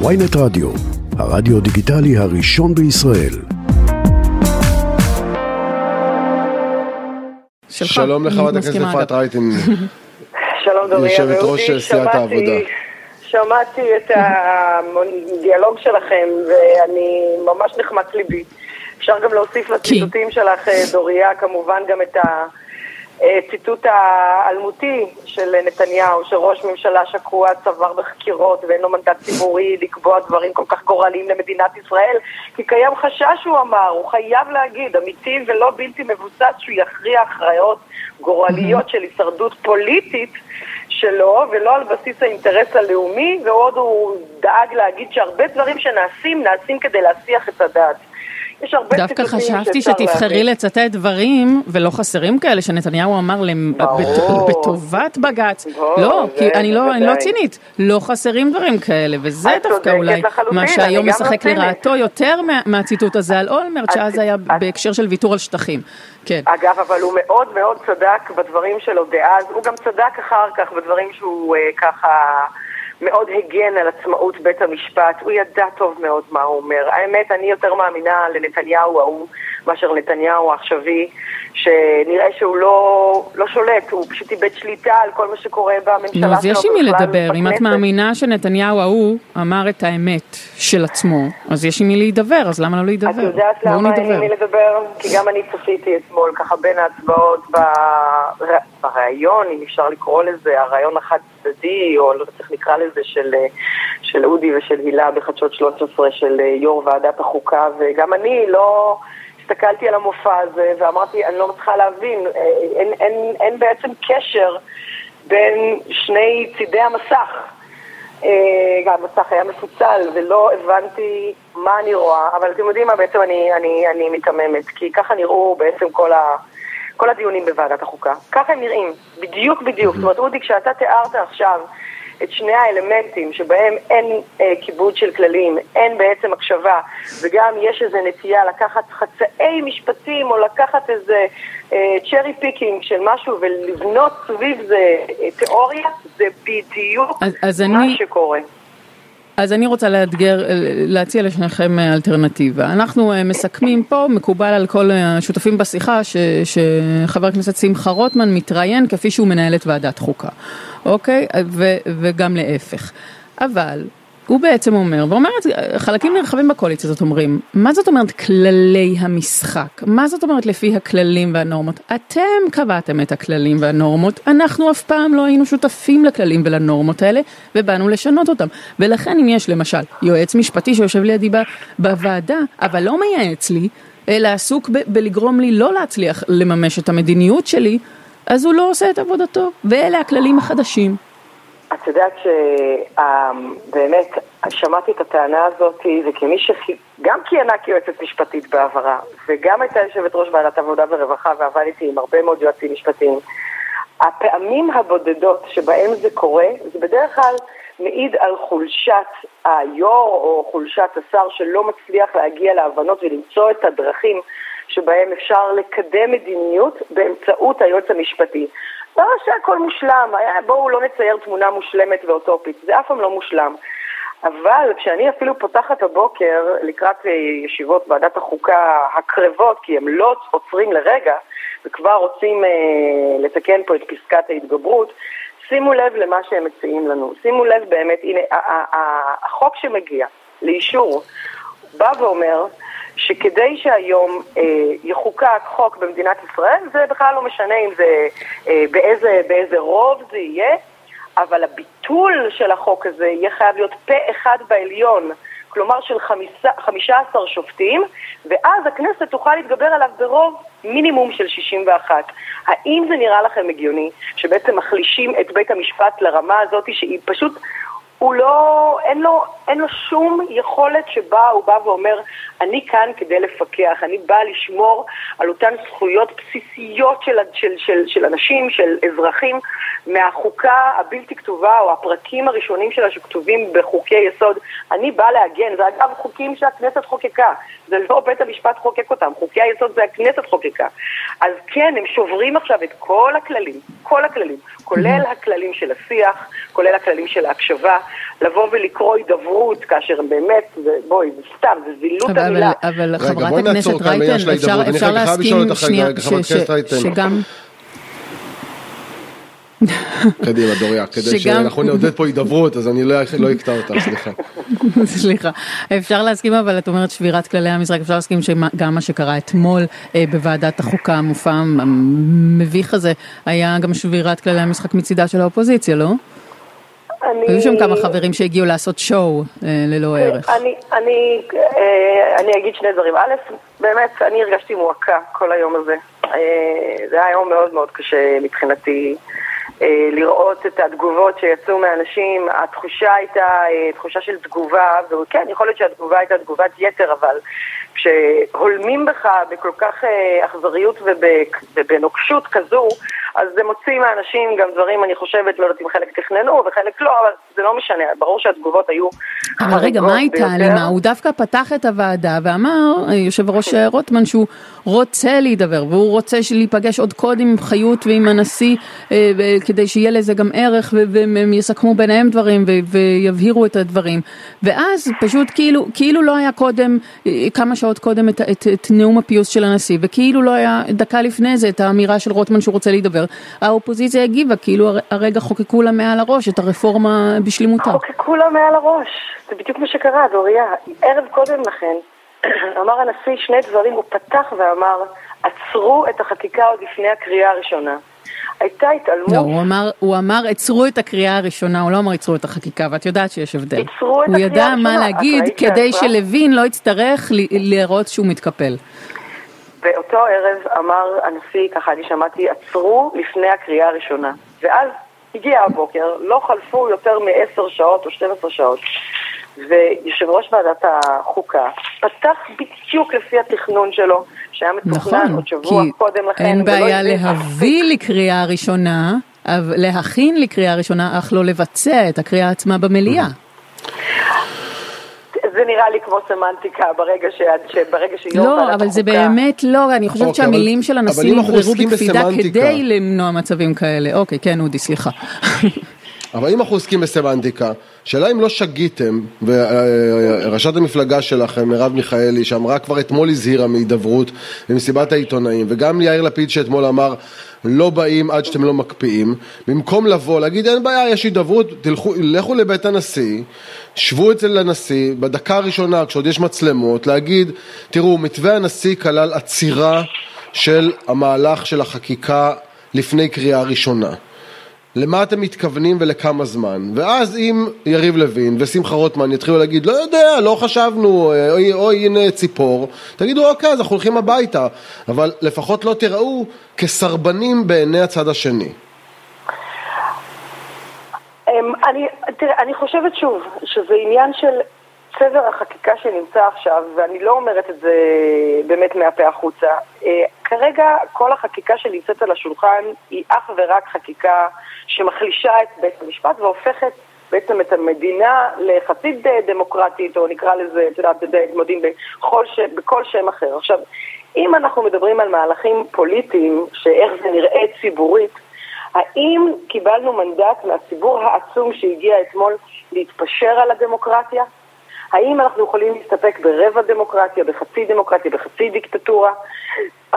ויינט רדיו, הרדיו דיגיטלי הראשון בישראל. שלך. שלום לחברת הכנסת אפרת. רייטן, שלום דוריה יושבת ראש סיעת שמעתי- העבודה. שמעתי את הדיאלוג שלכם ואני ממש נחמץ ליבי. אפשר גם להוסיף לציטוטים שלך, דוריה, כמובן גם את הציטוט האלמותי של נתניהו, שראש ממשלה שקוע צוואר בחקירות ואין לו מנדט ציבורי לקבוע דברים כל כך גורליים למדינת ישראל, כי קיים חשש, הוא אמר, הוא חייב להגיד, אמיתי ולא בלתי מבוסס, שהוא יכריע הכרעות גורליות של הישרדות פוליטית שלו, ולא על בסיס האינטרס הלאומי, ועוד הוא דאג להגיד שהרבה דברים שנעשים, נעשים כדי להסיח את הדעת. יש הרבה דווקא חשבתי שתבחרי. לצטט דברים, ולא חסרים כאלה, שנתניהו אמר ברור. בת- בטובת בג"ץ. ברור, לא, זה כי אני לא אני לא. צינית, לא חסרים דברים כאלה, וזה דווקא אולי לחלוטין, מה שהיום לא משחק. לרעתו יותר מה- מהציטוט הזה על אולמרט, שאז היה בהקשר של ויתור על שטחים. כן. אגב, אבל הוא מאוד מאוד צדק בדברים שלו דאז, הוא גם צדק אחר כך בדברים שהוא אה, ככה מאוד הגן על עצמאות בית המשפט, הוא ידע טוב מאוד מה הוא אומר. האמת, אני יותר מאמינה לנתניהו ההוא מאשר לנתניהו העכשווי, שנראה שהוא לא, לא שולט, הוא פשוט איבד שליטה על כל מה שקורה בממשלה שלו. נו, אז יש עם מי לדבר. אם את בכנסת. מאמינה שנתניהו ההוא אמר את האמת של עצמו, אז יש עם מי להידבר, אז למה לא את להידבר? יודעת בואו למה אין. עם מי לדבר? כי גם אני צפיתי אתמול ככה בין ההצבעות בר- בריאיון, אם אפשר לקרוא לזה, הרעיון החד צדדי, או לא יודעת איך נקרא לזה, של, אה, של אודי ושל הילה בחדשות 13 של אה, יו"ר ועדת החוקה, וגם אני לא... הסתכלתי על המופע הזה ואמרתי, אני לא מצליחה להבין, אה, אין, אין, אין בעצם קשר בין שני צידי המסך. אה, המסך היה מפוצל ולא הבנתי מה אני רואה, אבל אתם יודעים מה, בעצם אני, אני, אני מתממת, כי ככה נראו בעצם כל, ה, כל הדיונים בוועדת החוקה. ככה הם נראים, בדיוק בדיוק. זאת אומרת, אודי, כשאתה תיארת עכשיו את שני האלמנטים שבהם אין אה, כיבוד של כללים, אין בעצם הקשבה, וגם יש איזו נטייה לקחת חצאי משפטים או לקחת איזה cherry picking של משהו ולבנות סביב זה אה, תיאוריה, זה בדיוק אז- אז מה אני- שקורה. אז אני רוצה לאתגר, להציע לשניכם אה, אלטרנטיבה. אנחנו אה, מסכמים פה, מקובל על כל השותפים בשיחה, ש, שחבר הכנסת שמחה רוטמן מתראיין כפי שהוא מנהל את ועדת חוקה, אוקיי? ו, וגם להפך. אבל הוא בעצם אומר, ואומרת, חלקים נרחבים בקואליציה הזאת אומרים, מה זאת אומרת כללי המשחק? מה זאת אומרת לפי הכללים והנורמות? אתם קבעתם את הכללים והנורמות, אנחנו אף פעם לא היינו שותפים לכללים ולנורמות האלה, ובאנו לשנות אותם. ולכן אם יש למשל יועץ משפטי שיושב לידי בוועדה, אבל לא מייעץ לי, אלא עסוק ב- בלגרום לי לא להצליח לממש את המדיניות שלי, אז הוא לא עושה את עבודתו, ואלה הכללים החדשים. את יודעת שבאמת שמעתי את הטענה הזאת, וכמי שגם כיהנה כיועצת משפטית בעברה, וגם הייתה יושבת ראש ועדת עבודה ורווחה ועבדתי עם הרבה מאוד יועצים משפטיים, הפעמים הבודדות שבהם זה קורה, זה בדרך כלל מעיד על חולשת היו"ר או חולשת השר שלא מצליח להגיע להבנות ולמצוא את הדרכים שבהם אפשר לקדם מדיניות באמצעות היועץ המשפטי. לא שהכל מושלם, היה- בואו לא נצייר תמונה מושלמת ואוטופית, זה אף פעם לא מושלם. אבל כשאני אפילו פותחת הבוקר לקראת אה, ישיבות ועדת החוקה הקרבות, כי הם לא עוצרים לרגע, וכבר רוצים אה, לתקן פה את פסקת ההתגברות, שימו לב למה שהם מציעים לנו. שימו לב באמת, הנה, החוק שמגיע לאישור בא ואומר שכדי שהיום אה, יחוקק חוק במדינת ישראל, זה בכלל לא משנה אם זה, אה, באיזה, באיזה רוב זה יהיה, אבל הביטול של החוק הזה יהיה חייב להיות פה אחד בעליון, כלומר של חמישה, 15 שופטים, ואז הכנסת תוכל להתגבר עליו ברוב מינימום של 61. האם זה נראה לכם הגיוני שבעצם מחלישים את בית המשפט לרמה הזאת שהיא פשוט... הוא לא, אין לו, אין לו שום יכולת שבה הוא בא ואומר, אני כאן כדי לפקח, אני בא לשמור על אותן זכויות בסיסיות של, של, של, של אנשים, של אזרחים, מהחוקה הבלתי כתובה או הפרקים הראשונים שלה שכתובים בחוקי יסוד. אני בא להגן, זה אגב חוקים שהכנסת חוקקה, זה לא בית המשפט חוקק אותם, חוקי היסוד זה הכנסת חוקקה. אז כן, הם שוברים עכשיו את כל הכללים, כל הכללים, כולל. הכללים של השיח, כולל הכללים של ההקשבה, לבוא ולקרוא הידברות, כאשר הם באמת, זה, בואי, זה סתם, זה זילות אבל, המילה. אבל, אבל חברת הכנסת רייטן, אפשר, אפשר להסכים, שנייה. שגם, קדימה, דוריה, כדי שגם- שאנחנו נעודד פה הידברות, אז אני לא לא אקטע אותך, סליחה. סליחה, אפשר להסכים אבל את אומרת שבירת כללי המשחק, אפשר להסכים שגם מה שקרה אתמול אה, בוועדת החוקה, המופע המביך הזה, היה גם שבירת כללי המשחק מצידה של האופוזיציה, לא? אני... היו שם כמה חברים שהגיעו לעשות שואו אה, ללא ערך. אני, אני, אה, אני אגיד שני דברים. א', באמת, אני הרגשתי מועקה כל היום הזה. אה, זה היה יום מאוד מאוד קשה מבחינתי לראות את התגובות שיצאו מאנשים. התחושה הייתה תחושה של תגובה, וכן, יכול להיות שהתגובה הייתה תגובת יתר, אבל כשהולמים בך בכל כך אכזריות ובנוקשות כזו, אז זה מוציא מהאנשים גם דברים, אני חושבת, לא יודעת אם חלק תכננו וחלק לא, אבל זה לא משנה, ברור שהתגובות היו אבל רגע, מה הייתה. למה? הוא דווקא פתח את הוועדה ואמר, יושב ראש אה, רוטמן, שהוא רוצה להידבר, והוא רוצה להיפגש עוד קודם עם חיות ועם הנשיא, אה, כדי שיהיה לזה גם ערך, והם יסכמו ביניהם דברים ויבהירו את הדברים. ואז פשוט כאילו, כאילו לא היה קודם, אה, כמה שעות קודם, את, את, את נאום הפיוס של הנשיא, וכאילו לא היה דקה לפני זה את האמירה של רוטמן שהוא רוצה להידבר. האופוזיציה הגיבה, כאילו הר- הרגע חוקקו לה מעל הראש את הרפורמה בשלמותה. חוקקו לה מעל הראש, זה בדיוק מה שקרה, דוריה. ערב קודם לכן, אמר הנשיא שני דברים, הוא פתח ואמר, עצרו את החקיקה עוד לפני הקריאה הראשונה. הייתה התעלמות, לא, הוא אמר, הוא אמר, עצרו את הקריאה הראשונה, הוא לא אמר עצרו את החקיקה, ואת יודעת שיש הבדל. עצרו את הוא הקריאה ידע מה הראשונה, את להגיד כדי? שלוין לא יצטרך ל- להראות שהוא מתקפל. באותו ערב אמר הנשיא, ככה אני שמעתי, עצרו לפני הקריאה הראשונה. ואז הגיע הבוקר, לא חלפו יותר מעשר שעות או 12 שעות, ויושב ראש ועדת החוקה פתח בדיוק לפי התכנון שלו, שהיה מתוכנן נכון, עוד שבוע קודם לכן. אין בעיה להביא לקריאה ראשונה, להכין לקריאה ראשונה, אך לא לבצע את הקריאה עצמה במליאה. נראה לי כמו סמנטיקה ברגע, ש... שברגע שיו"ר לא, ועדת אבל זה החוקה- באמת לא, אני חושבת אוקיי, שהמילים אבל- של הנשיא עוסקים בקפידה בסמנטיקה- כדי למנוע מצבים כאלה. אוקיי, כן, אודי, סליחה. אבל אם אנחנו עוסקים בסמנטיקה, שאלה אם לא שגיתם, וראשת המפלגה שלכם, מרב מיכאלי, שאמרה כבר אתמול הזהירה מהידברות במסיבת העיתונאים, וגם יאיר לפיד שאתמול אמר לא באים עד שאתם לא מקפיאים, במקום לבוא, להגיד אין בעיה, יש הידברות, תלכו, לכו לבית הנשיא, שבו אצל הנשיא, בדקה הראשונה, כשעוד יש מצלמות, להגיד, תראו, מתווה הנשיא כלל עצירה של המהלך של החקיקה לפני קריאה ראשונה. למה אתם מתכוונים ולכמה זמן. ואז אם יריב לוין ושמחה רוטמן יתחילו להגיד, לא יודע, לא חשבנו, אה, אוי, אוי הנה ציפור, תגידו, אוקיי, אז אנחנו הולכים הביתה. אבל לפחות לא תיראו כסרבנים בעיני הצד השני. אמ, אני, תראה, אני חושבת שוב, שזה עניין של צבר החקיקה שנמצא עכשיו, ואני לא אומרת את זה באמת מהפה החוצה. אה, כרגע כל החקיקה שנמצאת על השולחן היא אך ורק חקיקה שמחלישה את בית המשפט והופכת בעצם את המדינה לחצית דמוקרטית, או נקרא לזה, את יודעת, מודים בכל, ש... בכל שם אחר. עכשיו, אם אנחנו מדברים על מהלכים פוליטיים, שאיך זה נראה ציבורית, האם קיבלנו מנדט מהציבור העצום שהגיע אתמול להתפשר על הדמוקרטיה? האם אנחנו יכולים להסתפק ברבע דמוקרטיה, בחצי דמוקרטיה, בחצי דיקטטורה?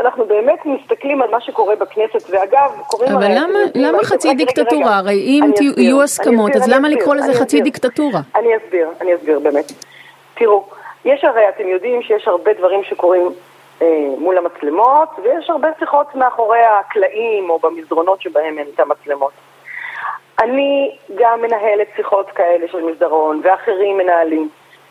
אנחנו באמת מסתכלים על מה שקורה בכנסת, ואגב, קוראים... אבל הרי- למה, למה רגע, חצי רגע, דיקטטורה? רגע. הרי אם אסביר, יהיו הסכמות, אסביר, אז למה אסביר, לקרוא לזה חצי. דיקטטורה? אני אסביר, אני אסביר באמת. תראו, יש הרי, אתם יודעים שיש הרבה דברים שקורים אה, מול המצלמות, ויש הרבה שיחות מאחורי הקלעים או במסדרונות שבהם אין את המצלמות. אני גם מנהלת שיחות כאלה של מסדרון, ואחרים מנהלים,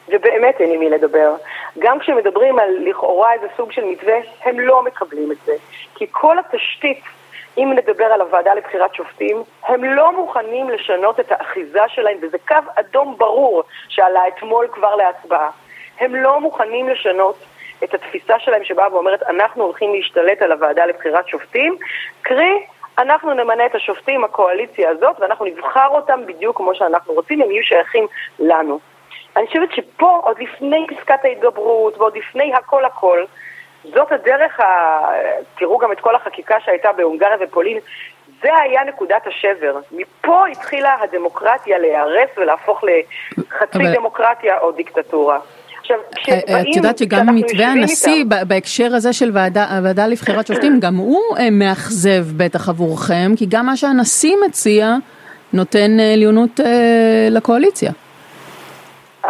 ובאמת אין עם מי לדבר. גם כשמדברים על לכאורה איזה סוג של מתווה, הם לא מקבלים את זה. כי כל התשתית, אם נדבר על הוועדה לבחירת שופטים, הם לא מוכנים לשנות את האחיזה שלהם, וזה קו אדום ברור שעלה אתמול כבר להצבעה. הם לא מוכנים לשנות את התפיסה שלהם שבאה ואומרת, אנחנו הולכים להשתלט על הוועדה לבחירת שופטים, קרי, אנחנו נמנה את השופטים, הקואליציה הזאת, ואנחנו נבחר אותם בדיוק כמו שאנחנו רוצים, הם יהיו שייכים לנו. אני חושבת שפה, עוד לפני פסקת ההתגברות ועוד לפני הכל הכל, זאת הדרך, ה... תראו גם את כל החקיקה שהייתה בהונגריה ופולין, זה היה נקודת השבר. מפה התחילה הדמוקרטיה להיהרס ולהפוך לחצי אבל... דמוקרטיה או דיקטטורה. עכשיו, כשבאים, את יודעת שגם מתווה הנשיא איתם... בהקשר הזה של ועדה, הוועדה לבחירת שופטים, גם הוא אה, מאכזב בטח עבורכם, כי גם מה שהנשיא מציע נותן אה, עליונות אה, לקואליציה.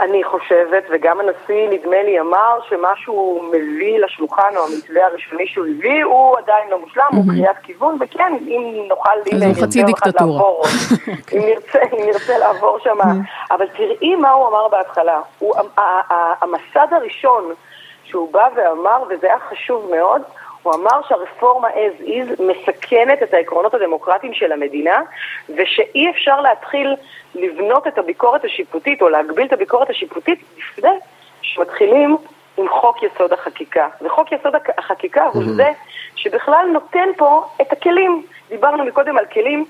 אני חושבת, וגם הנשיא נדמה לי אמר שמה שהוא מביא לשולחן, או המתווה הראשוני שהוא הביא, הוא עדיין לא מושלם, הוא קריאת כיוון, וכן, אם נוכל, אז הוא חצי דיקטטורה. אם נרצה, אם נרצה לעבור שם, אבל תראי מה הוא אמר בהתחלה. המסד הראשון שהוא בא ואמר, וזה היה חשוב מאוד, הוא אמר שהרפורמה as is מסכנת את העקרונות הדמוקרטיים של המדינה ושאי אפשר להתחיל לבנות את הביקורת השיפוטית או להגביל את הביקורת השיפוטית לפני שמתחילים עם חוק יסוד החקיקה. וחוק יסוד החקיקה הוא זה שבכלל נותן פה את הכלים. דיברנו מקודם על כלים,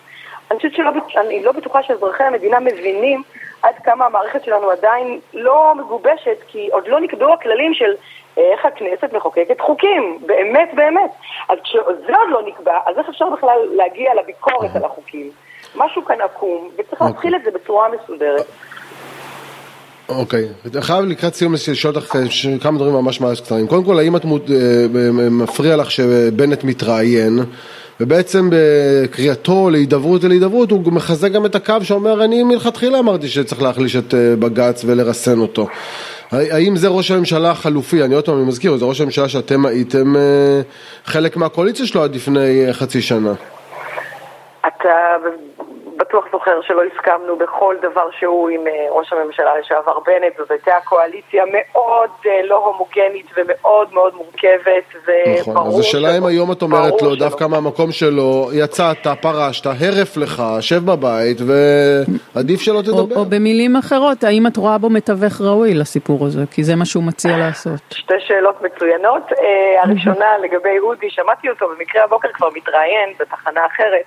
אני חושבת שלא, אני לא בטוחה שאזרחי המדינה מבינים עד כמה המערכת שלנו עדיין לא מגובשת, כי עוד לא נקבעו הכללים של איך הכנסת מחוקקת חוקים, באמת באמת. אז כשזה עוד לא נקבע, אז איך אפשר בכלל להגיע לביקורת על החוקים? משהו כאן עקום, וצריך אוקיי. להתחיל את זה בצורה מסודרת. אוקיי, אני חייב לקראת סיום לשאול אותך כמה דברים ממש ממש קצרים. קודם כל, האם את אה, מפריע לך שבנט מתראיין, ובעצם בקריאתו להידברות ולהידברות הוא מחזק גם את הקו שאומר, אני מלכתחילה אמרתי שצריך להחליש את אה, בג"ץ ולרסן אותו. האם זה ראש הממשלה החלופי, אני עוד פעם מזכיר, זה ראש הממשלה שאתם הייתם אה, חלק מהקואליציה שלו עד לפני חצי שנה. אתה בטוח זוכר שלא הסכמנו בכל דבר שהוא עם אה, ראש הממשלה לשעבר בנט, זאת הייתה קואליציה מאוד אה, לא הומוגנית ומאוד מאוד מורכבת, וברור נכון, אז השאלה אם היום את אומרת לו, דווקא מהמקום שלו, יצאת, פרשת, הרף לך, שב בבית, ועדיף שלא תדבר. או, במילים אחרות, האם את רואה בו מתווך ראוי לסיפור הזה? כי זה מה שהוא מציע לעשות. שתי שאלות מצוינות. אה, הראשונה לגבי אודי, שמעתי אותו במקרה הבוקר כבר מתראיין בתחנה אחרת.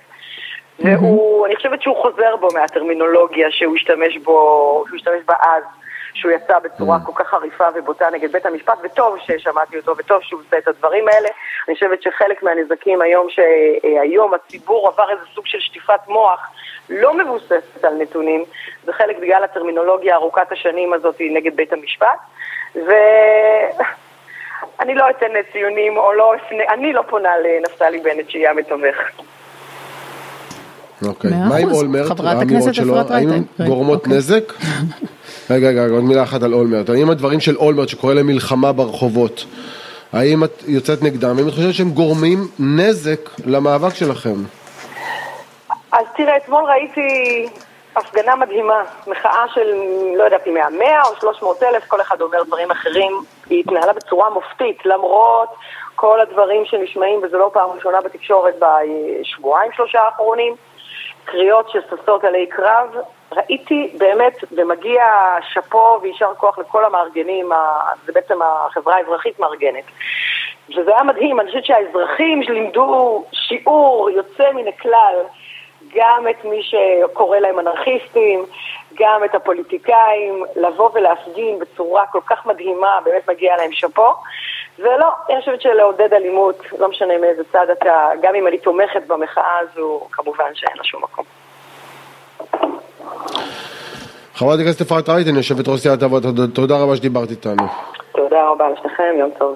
והוא, אני חושבת שהוא חוזר בו מהטרמינולוגיה שהוא השתמש בו, שהוא השתמש בה אז, שהוא יצא בצורה כל כך חריפה ובוטה נגד בית המשפט, וטוב ששמעתי אותו, וטוב שהוא עושה את הדברים האלה. אני חושבת שחלק מהנזקים היום, שהיום הציבור עבר איזה סוג של שטיפת מוח לא מבוססת על נתונים, זה חלק בגלל הטרמינולוגיה ארוכת השנים הזאת נגד בית המשפט, ואני לא אתן ציונים, או לא אפנה, אני לא פונה לנפתלי בנט שיהיה המתווך. אוקיי. מה עם אולמרט? חברת הכנסת אפרת רייטן. האם גורמות אוקיי. נזק? רגע, רגע, עוד מילה אחת על אולמרט. האם הדברים של אולמרט שקורא למלחמה ברחובות, האם את יוצאת נגדם? האם את חושבת שהם גורמים נזק למאבק שלכם? אז תראה, אתמול ראיתי הפגנה מדהימה, מחאה של, לא יודעת אם 100 או 300 אלף, כל אחד אומר דברים אחרים. היא התנהלה בצורה מופתית, למרות כל הדברים שנשמעים, וזו לא פעם ראשונה בתקשורת בשבועיים שלושה האחרונים. קריאות שששות עלי קרב, ראיתי באמת, ומגיע שאפו ויישר כוח לכל המארגנים, זה בעצם החברה האזרחית מארגנת. וזה היה מדהים, אני חושבת שהאזרחים לימדו שיעור יוצא מן הכלל, גם את מי שקורא להם אנרכיסטים, גם את הפוליטיקאים, לבוא ולהפגין בצורה כל כך מדהימה, באמת מגיע להם שאפו. ולא, אני חושבת שלעודד אלימות, לא משנה מאיזה צד אתה, גם אם אני תומכת במחאה הזו, כמובן שאין לה שום מקום. חברת הכנסת אפרת רייטן, יושבת ראש סיעת אבות, תודה רבה שדיברת איתנו. תודה רבה לשניכם, יום טוב.